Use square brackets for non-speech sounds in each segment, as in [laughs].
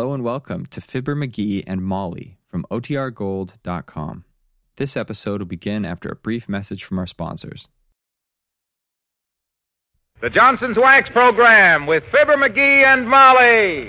Hello and welcome to Fibber McGee and Molly from OTRGold.com. This episode will begin after a brief message from our sponsors. The Johnson's Wax Program with Fibber McGee and Molly.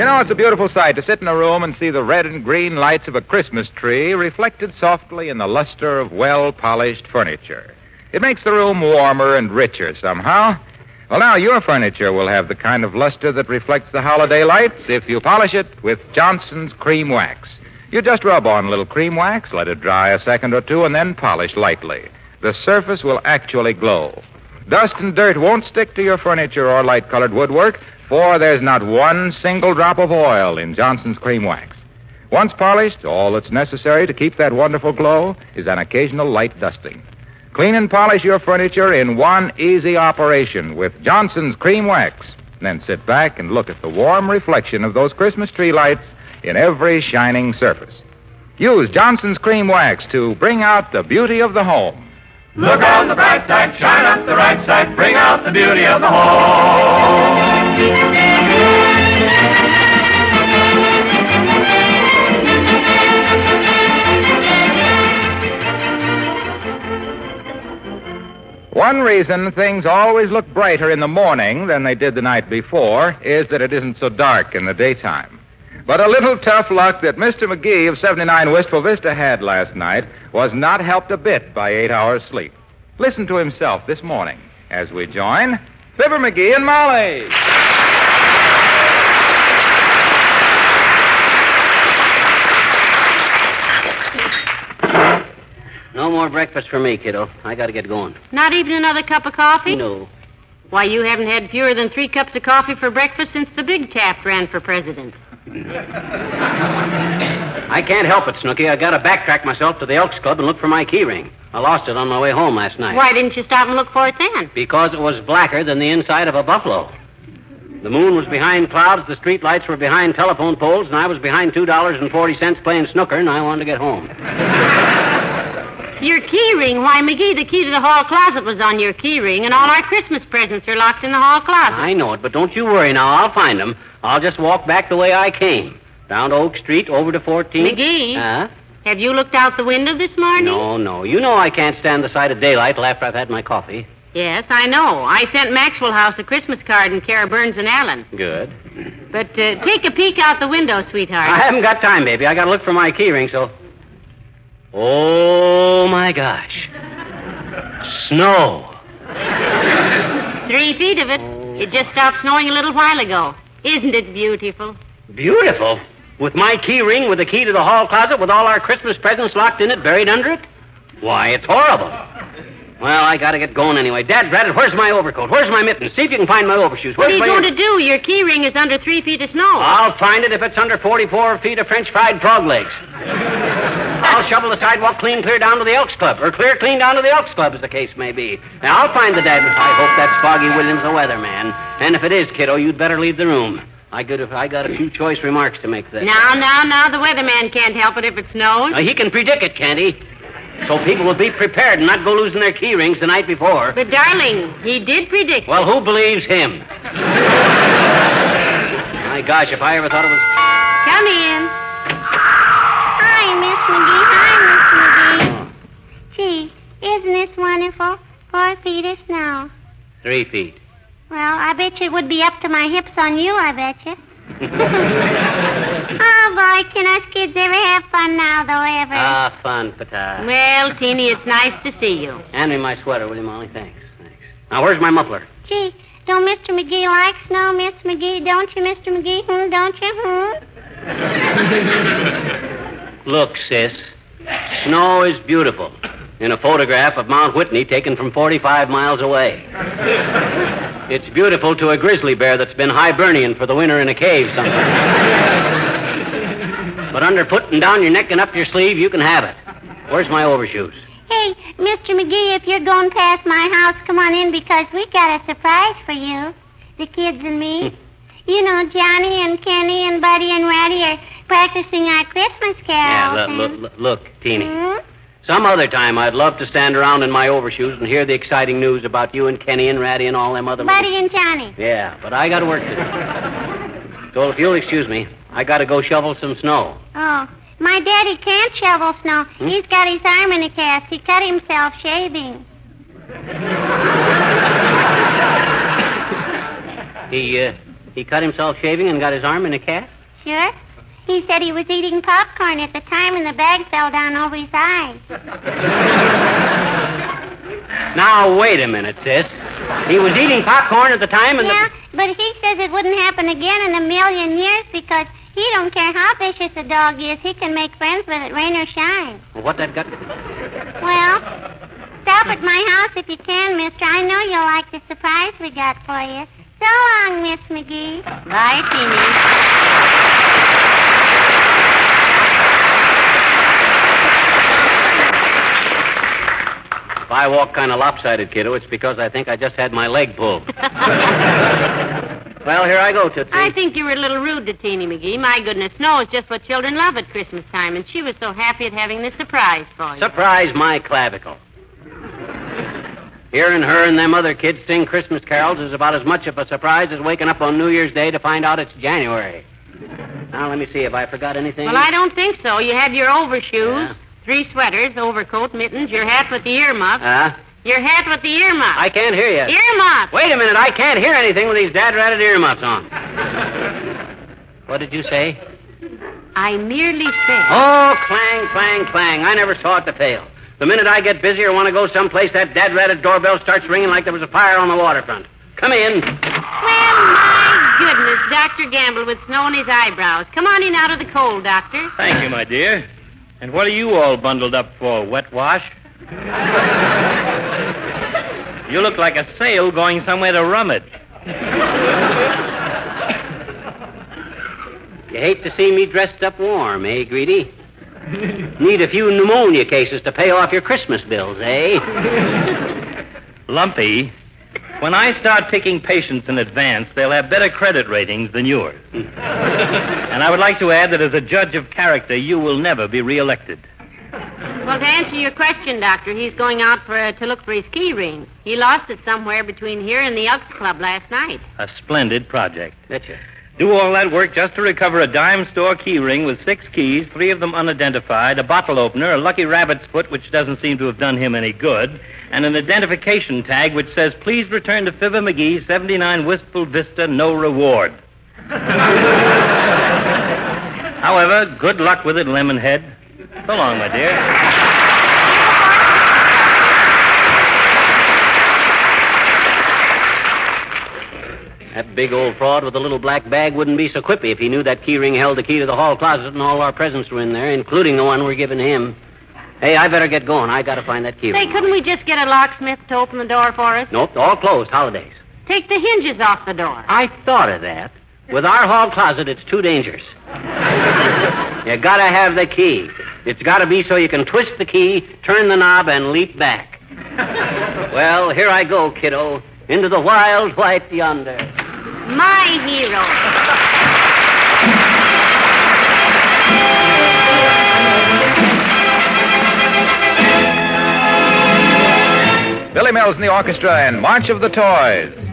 You know, it's a beautiful sight to sit in a room and see the red and green lights of a Christmas tree reflected softly in the luster of well polished furniture. It makes the room warmer and richer somehow. Well, now, your furniture will have the kind of luster that reflects the holiday lights if you polish it with Johnson's Cream Wax. You just rub on a little cream wax, let it dry a second or two, and then polish lightly. The surface will actually glow. Dust and dirt won't stick to your furniture or light colored woodwork, for there's not one single drop of oil in Johnson's Cream Wax. Once polished, all that's necessary to keep that wonderful glow is an occasional light dusting. Clean and polish your furniture in one easy operation with Johnson's Cream Wax. Then sit back and look at the warm reflection of those Christmas tree lights in every shining surface. Use Johnson's Cream Wax to bring out the beauty of the home. Look on the bright side, shine up the right side, bring out the beauty of the home. One reason things always look brighter in the morning than they did the night before is that it isn't so dark in the daytime. But a little tough luck that Mr. McGee of 79 Wistful Vista had last night was not helped a bit by eight hours' sleep. Listen to himself this morning as we join Fibber McGee and Molly. No more breakfast for me, kiddo. I gotta get going. Not even another cup of coffee? No. Why, you haven't had fewer than three cups of coffee for breakfast since the Big Taft ran for president. [laughs] I can't help it, Snooky. I gotta backtrack myself to the Elks Club and look for my key ring. I lost it on my way home last night. Why didn't you stop and look for it then? Because it was blacker than the inside of a buffalo. The moon was behind clouds, the street lights were behind telephone poles, and I was behind two dollars and forty cents playing snooker, and I wanted to get home. [laughs] Your key ring. Why, McGee, the key to the hall closet was on your key ring, and all our Christmas presents are locked in the hall closet. I know it, but don't you worry now. I'll find them. I'll just walk back the way I came. Down Oak Street, over to 14th. McGee? Huh? Have you looked out the window this morning? No, no. You know I can't stand the sight of daylight till after I've had my coffee. Yes, I know. I sent Maxwell House a Christmas card and Kara Burns and Allen. Good. But uh, take a peek out the window, sweetheart. I haven't got time, baby. I gotta look for my key ring, so. Oh, my gosh. Snow. Three feet of it. It just stopped snowing a little while ago. Isn't it beautiful? Beautiful. With my key ring, with the key to the hall closet, with all our Christmas presents locked in it, buried under it? Why, it's horrible. Well, I gotta get going anyway. Dad, Bradley, where's my overcoat? Where's my mittens? See if you can find my overshoes. What are you my going to do? Your key ring is under three feet of snow. I'll find it if it's under 44 feet of French fried frog legs. I'll shovel the sidewalk clean clear down to the Elks Club, or clear clean down to the Elks Club, as the case may be. Now, I'll find the dad. I hope that's Foggy Williams, the weatherman. And if it is, kiddo, you'd better leave the room. I could got, I got a few choice remarks to make there. Now, now, now, the weatherman can't help it if it snows. Now, he can predict it, can't he? So people will be prepared and not go losing their key rings the night before. But, darling, he did predict. Well, who believes him? [laughs] My gosh, if I ever thought it was. Come in. Hi, Hi, Miss McGee. Gee, isn't this wonderful? Four feet of snow. Three feet. Well, I bet you it would be up to my hips on you, I bet you. [laughs] oh, boy, can us kids ever have fun now, though, ever? Ah, fun, Pata. Well, Teeny, it's nice to see you. Hand me my sweater, will you, Molly? Thanks. Thanks. Now, where's my muffler? Gee, don't Mr. McGee like snow, Miss McGee? Don't you, Mr. McGee? Hmm, don't you? Hmm? [laughs] Look, sis. Snow is beautiful. In a photograph of Mount Whitney taken from 45 miles away. It's beautiful to a grizzly bear that's been hibernian for the winter in a cave somewhere. But under putting down your neck and up your sleeve, you can have it. Where's my overshoes? Hey, Mr. McGee, if you're going past my house, come on in because we got a surprise for you. The kids and me. [laughs] you know, Johnny and Kenny and Buddy and Ratty are practicing our Christmas Yeah, carols. look, and- look, look, Teeny. Hmm? Some other time I'd love to stand around in my overshoes and hear the exciting news about you and Kenny and Ratty and all them other little- Buddy and Johnny. Yeah, but I got to work to do. So if you'll excuse me, I got to go shovel some snow. Oh, my daddy can't shovel snow. Hmm? He's got his arm in a cast. He cut himself shaving. [laughs] He uh, he cut himself shaving and got his arm in a cast. Sure? He said he was eating popcorn at the time and the bag fell down over his eyes. [laughs] Now wait a minute, sis. He was eating popcorn at the time and Yeah, but he says it wouldn't happen again in a million years because he don't care how vicious a dog is. He can make friends with it, rain or shine. the what that got? Well, stop at my house if you can, mister. I know you'll like the surprise we got for you. So long, Miss McGee. Bye, Teeny. If I walk kind of lopsided, kiddo, it's because I think I just had my leg pulled. [laughs] well, here I go, Tootsie. I think you were a little rude to Teeny McGee. My goodness, snow is just what children love at Christmas time, and she was so happy at having this surprise for you. Surprise my clavicle. Hearing her and them other kids sing Christmas carols is about as much of a surprise as waking up on New Year's Day to find out it's January. Now, let me see. Have I forgot anything? Well, I don't think so. You had your overshoes, Yeah. three sweaters, overcoat, mittens, your hat with the earmuff. Huh? your hat with the earmuff. I can't hear you. Earmuff. Wait a minute. I can't hear anything with these dad-ratted earmuffs on. what did you say? I merely said. Oh, clang, clang, clang. I never saw it to fail. The minute I get busy or want to go someplace, that dad-ratted doorbell starts ringing like there was a fire on the waterfront. Come in. Well, my goodness, Dr. Gamble with snow on his eyebrows. Come on in out of the cold, Doctor. Thank you, my dear. And what are you all bundled up for? Wet wash? you look like a sail going somewhere to rummage. You hate to see me dressed up warm, eh, Greedy? [laughs] Need a few pneumonia cases to pay off your Christmas bills, eh? [laughs] Lumpy, when I start picking patients in advance, they'll have better credit ratings than yours. [laughs] and I would like to add that as a judge of character, you will never be reelected. Well, to answer your question, Doctor, he's going out for uh, to look for his key ring. He lost it somewhere between here and the Elks Club last night. A splendid project. Betcha. Do all that work just to recover a dime store key ring with six keys, three of them unidentified, a bottle opener, a lucky rabbit's foot, which doesn't seem to have done him any good, and an identification tag which says, Please return to Fibber McGee, 79 Wistful Vista, no reward. [laughs] However, good luck with it, Lemonhead. So long, my dear. That big old fraud with the little black bag wouldn't be so quippy if he knew that key ring held the key to the hall closet and all our presents were in there, including the one we're giving him. Hey, I better get going. I gotta find that key Say, ring. couldn't we just get a locksmith to open the door for us? Nope, all closed. Holidays. Take the hinges off the door. I thought of that. With our hall closet, it's too dangerous. [laughs] you gotta have the key. It's gotta be so you can twist the key, turn the knob, and leap back. [laughs] well, here I go, kiddo, into the wild white yonder. My hero. Billy Mills and the orchestra and March of the Toys.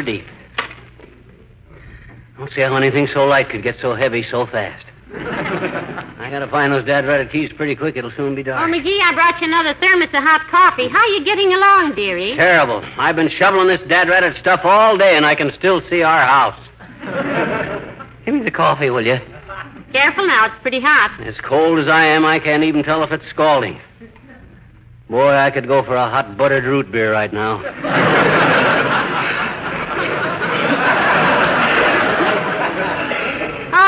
Snow ever deep. Don't see how anything so light could get so heavy so fast. [laughs] I gotta find those dad ratted keys pretty quick. It'll soon be dark. Oh, dark. McGee, I brought you another thermos of hot coffee. How are you getting along, dearie? Terrible. I've been shoveling this dad ratted stuff all day, and I can still see our house. [laughs] Give me the coffee, will you? Careful now, it's pretty hot. As cold as I am, I can't even tell if it's scalding. Boy, I could go for a hot buttered root beer right now. [laughs]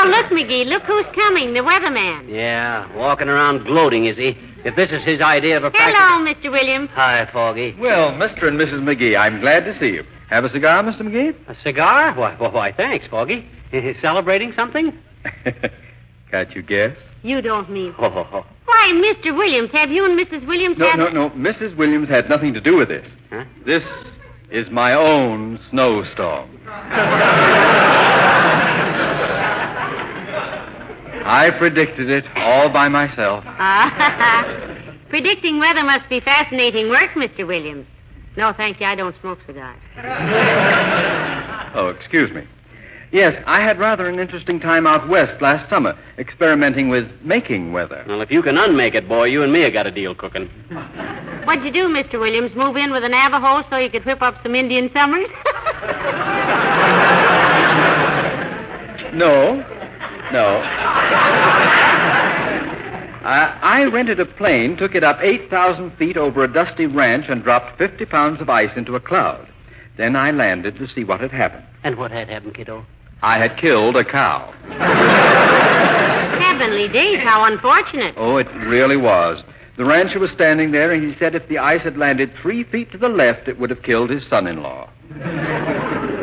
Oh, look, McGee, look who's coming, the weatherman. Yeah, walking around gloating, is he? If this is his idea of a practical... Hello, Mr. Williams. Hi, Foggy. Well, Mr. and Mrs. McGee, I'm glad to see you. Have a cigar, Mr. McGee? A cigar? Why, why, why thanks, Foggy. [laughs] Celebrating something? [laughs] Can't you guess? You don't mean. Ho, ho, ho. Why, Mr. Williams, have you and Mrs. Williams No, had... no, no. Mrs. Williams had nothing to do with this. Huh? This is my own snowstorm. [laughs] I predicted it all by myself. [laughs] Ah, [laughs] Predicting weather must be fascinating work, Mr. Williams. No, thank you, I don't smoke cigars. [laughs] Oh, excuse me. Yes, I had rather an interesting time out west last summer, experimenting with making weather. Well, if you can unmake it, boy, you and me have got a deal cooking. What'd you do, Mr. Williams? Move in with a Navajo so you could whip up some Indian summers? No, no. I, I rented a plane, took it up 8,000 feet over a dusty ranch, and dropped 50 pounds of ice into a cloud. Then I landed to see what had happened. And what had happened, kiddo? I had killed a cow. Heavenly days, how unfortunate. Oh, it really was. The rancher was standing there, and he said if the ice had landed three feet to the left, it would have killed his son in law.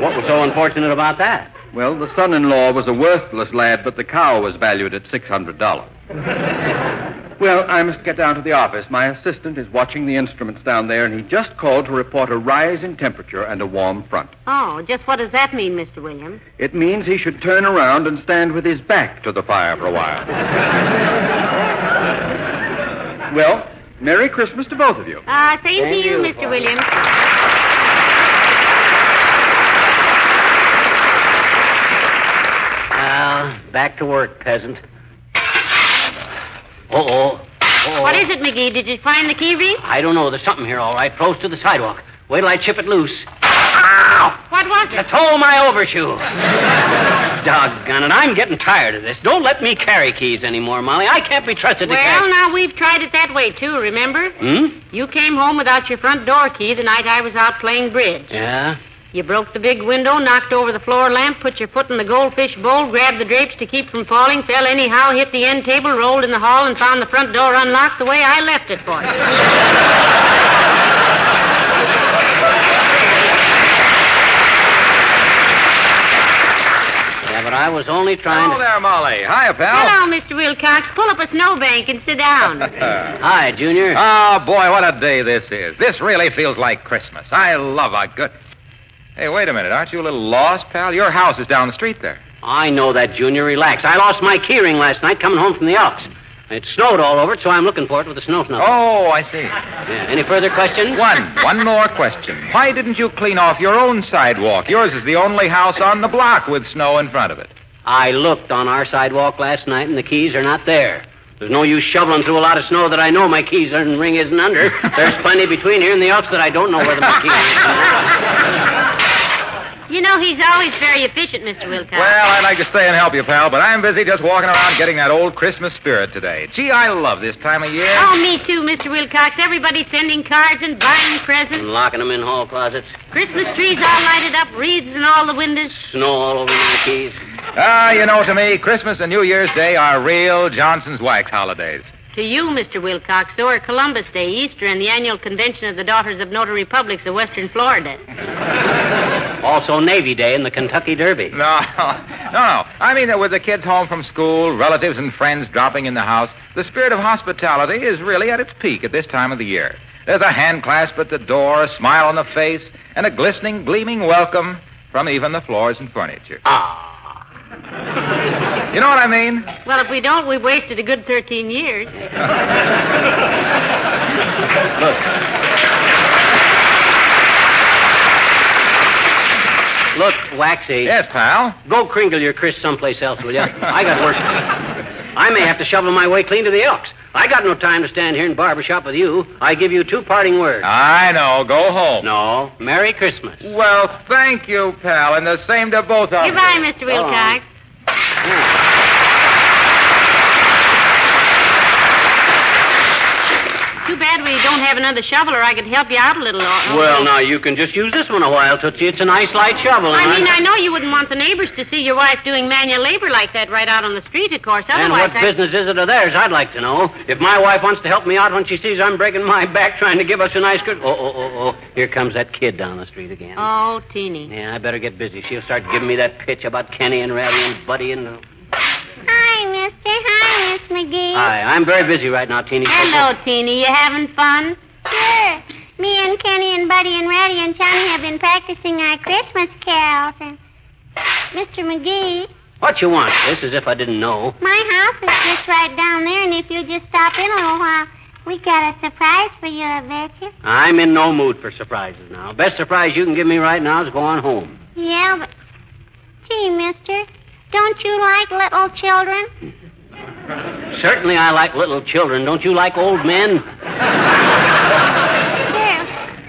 What was so unfortunate about that? Well, the son in law was a worthless lad, but the cow was valued at $600. [laughs] well, I must get down to the office. My assistant is watching the instruments down there, and he just called to report a rise in temperature and a warm front. Oh, just what does that mean, Mr. Williams? It means he should turn around and stand with his back to the fire for a while. [laughs] well, Merry Christmas to both of you. Ah, same to you, you, Mr. Father. Williams. Well, back to work, peasant. Uh-oh. Uh-oh. What is it, McGee? Did you find the key ring? I don't know. There's something here, all right. Close to the sidewalk. Wait till I chip it loose. Ow! What was it? It? all my overshoe. [laughs] Doggone it. I'm getting tired of this. Don't let me carry keys anymore, Molly. I can't be trusted to carry... Well, now we've tried it that way too, remember? Hmm? You came home without your front door key the night I was out playing bridge. Yeah? You broke the big window, knocked over the floor lamp, put your foot in the goldfish bowl, grabbed the drapes to keep from falling, fell anyhow, hit the end table, rolled in the hall, and found the front door unlocked the way I left it for you. Yeah, but I was only trying Hello to. there, Molly. Hiya, pal. Hello, Mr. Wilcox. Pull up a snowbank and sit down. [laughs] Hi, Junior. Oh, boy, what a day this is. This really feels like Christmas. I love a good. Hey, wait a minute. Aren't you a little lost, pal? Your house is down the street there. I know that, Junior. Relax. I lost my keyring last night coming home from the Elks. It snowed all over so I'm looking for it with a snow snuffer. Oh, I see. Yeah. Any further questions? One. One more question. Why didn't you clean off your own sidewalk? Yours is the only house on the block with snow in front of it. I looked on our sidewalk last night, and the keys are not there. There's no use shoveling through a lot of snow that I know my keys and ring isn't under. [laughs] There's plenty between here and the Elks that I don't know where the keys are. [laughs] You know, he's always very efficient, Mr. Wilcox. Well, I'd like to stay and help you, pal, but I'm busy just walking around getting that old Christmas spirit today. Gee, I love this time of year. Oh, me too, Mr. Wilcox. Everybody's sending cards and buying presents. and locking them in hall closets. Christmas trees all lighted up, wreaths in all the windows. Snow all over my keys. Ah, you know, to me, Christmas and New Year's Day are real Johnson's wax holidays. To you, Mr. Wilcox, so are Columbus Day, Easter, and the annual convention of the Daughters of Notary Publics of Western Florida. [laughs] Also Navy Day and the Kentucky Derby. [laughs] No, no, no. I mean that with the kids home from school, relatives and friends dropping in the house, the spirit of hospitality is really at its peak at this time of the year. There's a hand clasp at the door, a smile on the face, and a glistening, gleaming welcome from even the floors and furniture. Ah. You know what I mean? Well, if we don't, we've wasted a good 13 years. [laughs] Look, Waxy. Yes, pal. Go crinkle your Chris someplace else, will you? I got work. I may have to shovel my way clean to the Elks. I got no time to stand here in barber shop with you. I give you two parting words. I know. Go home. No. Merry Christmas. Well, thank you, pal, and the same to both of you. Goodbye, Mr. Wilcox. Too bad we don't have another shovel, or I could help you out a little. Or- Well, uh. now you can just use this one a while, Tootsie. It's a nice light shovel. I mean, I know you wouldn't want the neighbors to see your wife doing manual labor like that right out on the street, of course. And Otherwise, what I- business is it of theirs, I'd like to know. If my wife wants to help me out when she sees I'm breaking my back trying to give us a nice good... Oh, oh, oh, oh. Here comes that kid down the street again. Oh, Teeny. Yeah, I better get busy. She'll start giving me that pitch about Kenny and Ratty and Buddy and... Hi, mister. Hi, Miss McGee. Hi, I'm very busy right now, Teeny. Hello, Teeny. You having fun? Sure. Me and Kenny and Buddy and Ratty and Johnny have been practicing our Christmas carols. And Mr. McGee, What you want, sis, as if I didn't know. my house is just right down there, and if you'll just stop in a little while, we got a surprise for you, I bet you. I'm in no mood for surprises now. Best surprise you can give me right now is go on home. Yeah, but gee, mister, don't you like little children? Certainly I like little children. Don't you like old men? Sure.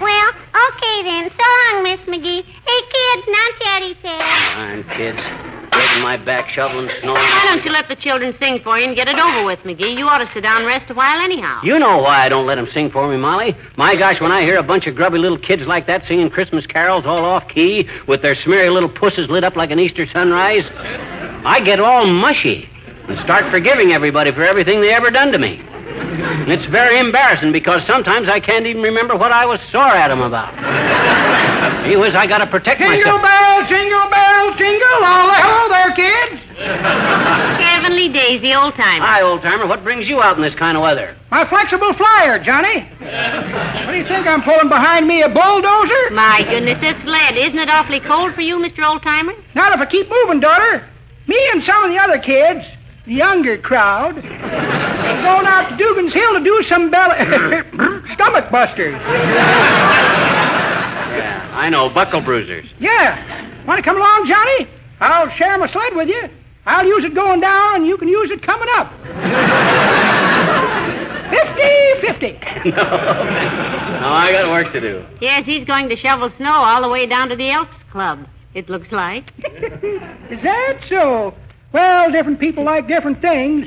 Well, okay then. So long, Miss McGee. Hey, kids, now Daddy says. I'm kids. Breaking my back shoveling snow. Why don't you let the children sing for you and get it over with, McGee? You ought to sit down and rest a while anyhow. You know why I don't let them sing for me, Molly. My gosh, when I hear a bunch of grubby little kids like that singing Christmas carols all off key with their smeary little pusses lit up like an Easter sunrise, I get all mushy and start forgiving everybody for everything they ever done to me. And it's very embarrassing because sometimes I can't even remember what I was sore at at 'em about. Gee whiz, I gotta protect myself. bell, jingle bell, jingle all the hello there, kids. Heavenly days, the old timer. Hi, old timer. What brings you out in this kind of weather? My flexible flyer, Johnny. What do you think I'm pulling behind me, a bulldozer? My goodness, this sled. Isn't it awfully cold for you, Mr. Old Timer? Not if I keep moving, daughter. Me and some of the other kids, the younger crowd, are going out to Dugan's Hill to do some belly [coughs] [coughs] stomach busters. Yeah, I know, buckle bruisers. Yeah. Want to come along, Johnny? I'll share my sled with you. I'll use it going down, and you can use it coming up. [laughs] Fifty-fifty. no. no, I got work to do. Yes, he's going to shovel snow all the way down to the Elks Club, it looks like. [laughs] Is that so? Well, different people like different things.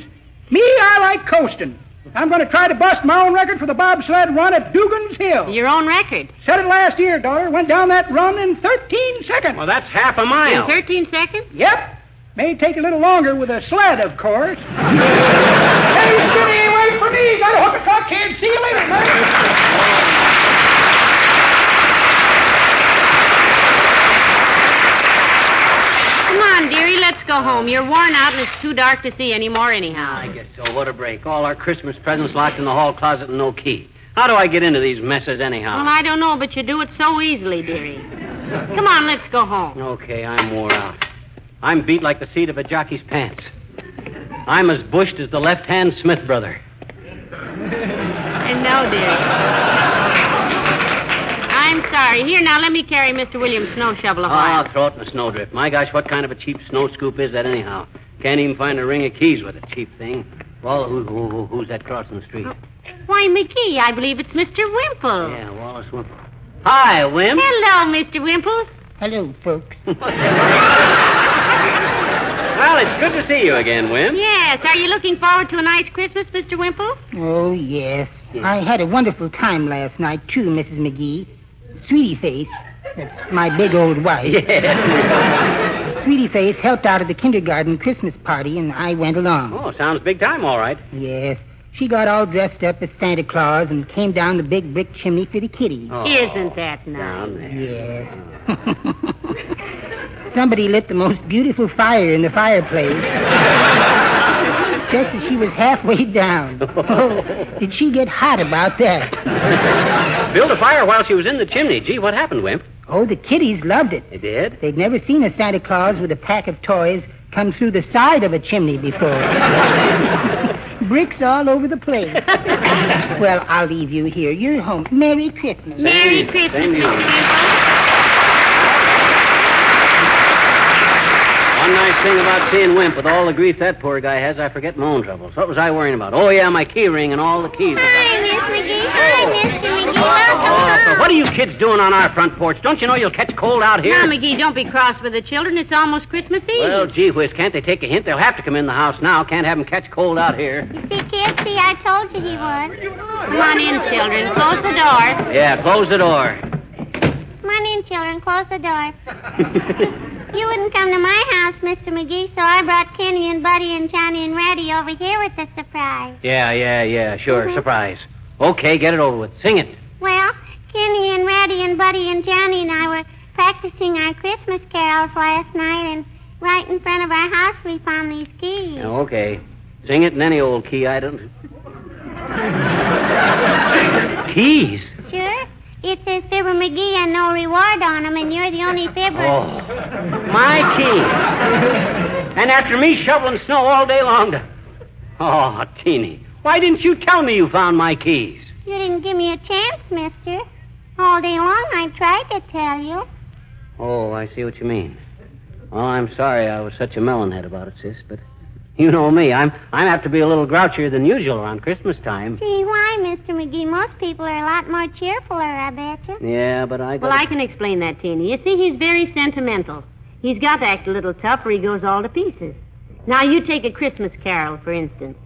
Me, I like coasting. I'm going to try to bust my own record for the bobsled run at Dugan's Hill. Your own record. Set it last year, daughter. Went down that run in 13 seconds. Well, that's half a mile. In 13 seconds? Yep. May take a little longer with a sled, of course. hey, Skinny, wait for me. Got a hook a truck, kid. See you later, man. Come on, dearie, let's go home. You're worn out and it's too dark to see anymore anyhow. I guess so. What a break. All our Christmas presents locked in the hall closet and no key. How do I get into these messes anyhow? Well, I don't know, but you do it so easily, dearie. Come on, let's go home. Okay, I'm wore out. I'm beat like the seat of a jockey's pants. I'm as bushed as the left-hand Smith brother. And no, dearie. I'm sorry. Here, now, let me carry Mr. William's snow shovel a while. Ah, throw it in the snowdrift. My gosh, what kind of a cheap snow scoop is that anyhow? Can't even find a ring of keys with it. Cheap thing. Well, who, who, who- who's that crossing the street? Why, McGee, I believe it's Mr. Wimple. Yeah, Wallace Wimple. Hi, Wim. Hello, Mr. Wimple. Hello, folks. [laughs] Well, it's good to see you again, Wim. Yes, are you looking forward to a nice Christmas, Mr. Wimple? Oh, yes. I had a wonderful time last night, too, Mrs. McGee. Sweetie Face, that's my big old wife. [laughs] Yeah. Sweetie Face helped out at the kindergarten Christmas party, and I went along. Oh, sounds big time, all right. Yes. She got all dressed up as Santa Claus and came down the big brick chimney for the kitty. Oh, Isn't that nice? Yes. [laughs] Somebody lit the most beautiful fire in the fireplace. [laughs] Just as she was halfway down. [laughs] Oh, did she get hot about that? Built a fire while she was in the chimney. Gee, what happened, Wimp? Oh, the kiddies loved it. They did? They'd never seen a Santa Claus with a pack of toys come through the side of a chimney before. [laughs] Bricks all over the place. [laughs] well, I'll leave you here. You're home. Merry Christmas. Merry Christmas, same to you. Mr. Wimple. Nice thing about seeing Wimp. With all the grief that poor guy has, I forget my own troubles. What was I worrying about? Oh, yeah, my key ring and all the keys. Hi, Miss McGee. Hi, Mr. McGee. Welcome Oh, oh so what are you kids doing on our front porch? Don't you know you'll catch cold out here? Now, McGee, don't be cross with the children. It's almost Christmas Eve. Well, gee whiz, can't they take a hint? They'll have to come in the house now. Can't have them catch cold out here. See, kids, see, I told you he would. Come on in, children. Close the door. Yeah, close the door. Come on in, children. Close the door. [laughs] You wouldn't come to my house, Mr. McGee, so I brought Kenny and Buddy and Johnny and Ratty over here with the surprise. yeah, yeah, yeah, sure. Mhm. Surprise. Okay, get it over with. Sing it. Well, Kenny and Ratty and Buddy and Johnny and I were practicing our Christmas carols last night, and right in front of our house we found these keys. Yeah, okay. Sing it in any old key. I don't. [laughs] Keys. Sure. It says Fibber McGee and no reward on them, and you're the only oh. fibber. Oh, my keys. And after me shoveling snow all day long to. Oh, Teeny. Why didn't you tell me you found my keys? You didn't give me a chance, mister. All day long I tried to tell you. Oh, I see what you mean. Well, I'm sorry I was such a melonhead about it, sis, but you know me. I'm I'm apt to be a little grouchier than usual around Christmas time. Gee, why, Mr. McGee? Most people are a lot more cheerfuler, I betcha. Yeah, but I got. Well, I can explain that, Teeny. You see, he's very sentimental. He's got to act a little tough or he goes all to pieces. Now, you take a Christmas carol, for instance.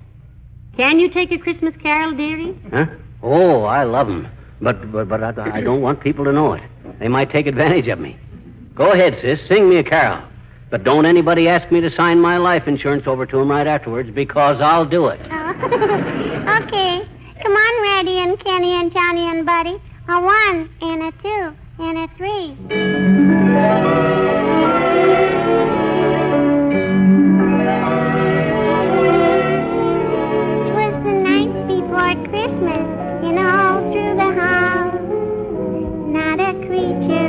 Can you take a Christmas carol, dearie? Huh? Oh, I love 'em. But but but I, I don't want people to know it. They might take advantage of me. Go ahead, sis. Sing me a carol. But don't anybody ask me to sign my life insurance over to him right afterwards because I'll do it. [laughs] okay. Come on, Ratty and Kenny and Johnny and Buddy. A one and a two and a three. Twas the night before Christmas, and all through the house, not a creature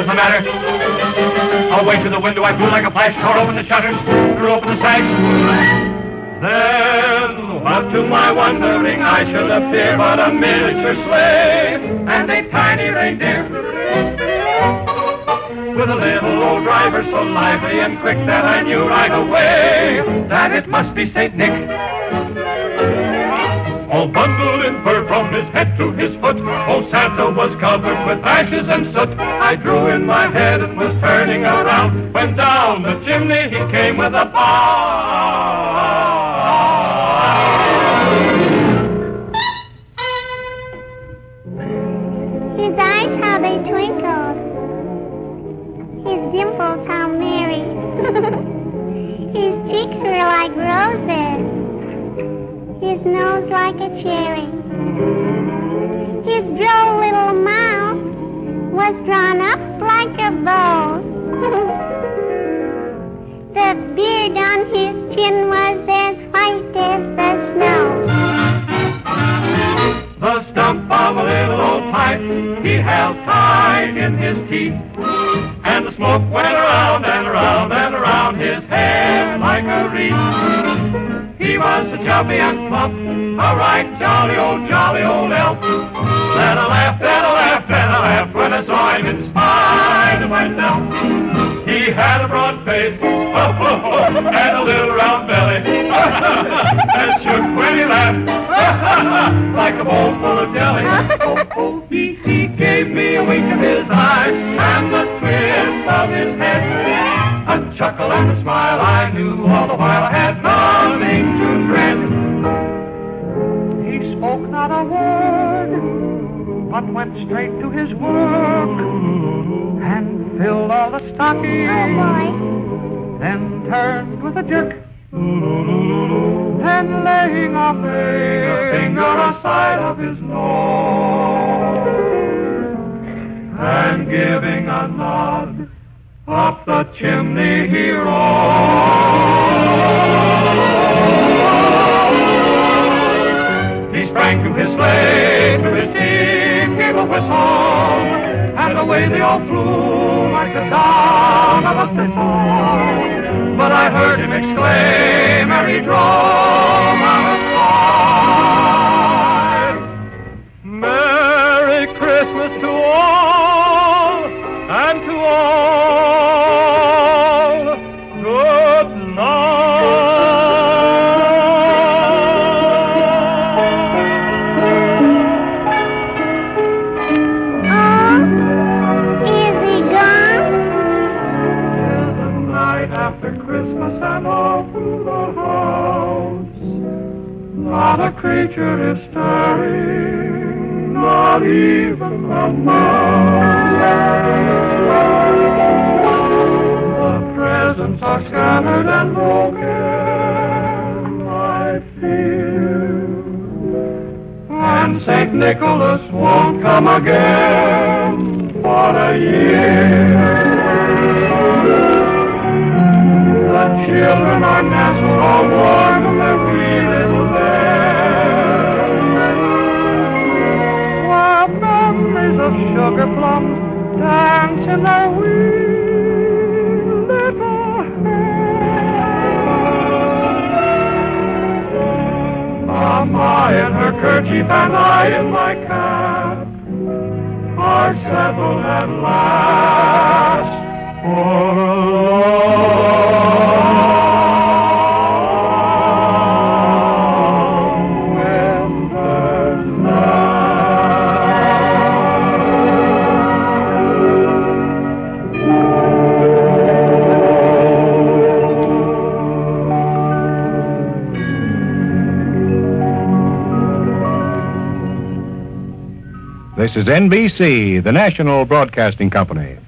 was the matter. Away to the window I flew like a flash, tore open the shutters, threw open the sash. Then, what to my wondering I should appear but a miniature sleigh and a tiny reindeer. With a little old driver so lively and quick that I knew right away that it must be St. Nick. Oh, All bundled in fur from his head to his foot. Old Santa was covered with ashes and soot. I drew in my head and was turning around when down the chimney he came with a bow. His eyes, how they twinkled. His dimples, how merry. [laughs] His cheeks were like roses. His nose like a cherry. His droll little mouth was drawn up like a bow. [laughs] the beard on his chin was as white as the snow. The stump of a little old pipe he held tight in his teeth. And the smoke went Duffy and Plump. All right, jolly old, jolly old elf. Then I laughed, then I laughed, then I laughed when I saw him in spite of myself. He had a broad face [laughs] and a little round belly [laughs] that shook when he laughed [laughs] like a bowl full of jelly. Oh, oh, he, he gave me a wink of his eye and the twist of his head. A chuckle and a smile I knew all the while I had nothing to straight to his work and filled all the stockings. Oh, then turned with a jerk. Then laying a finger aside of his nose and giving a nod up the chimney he rode. He sprang to his sleigh, to his a whistle, and away they all flew like the down of a thistle. But I heard him exclaim ere he sugar plums dance in their wee little heads. Mama in her kerchief and I in my cap NBC, the national broadcasting company.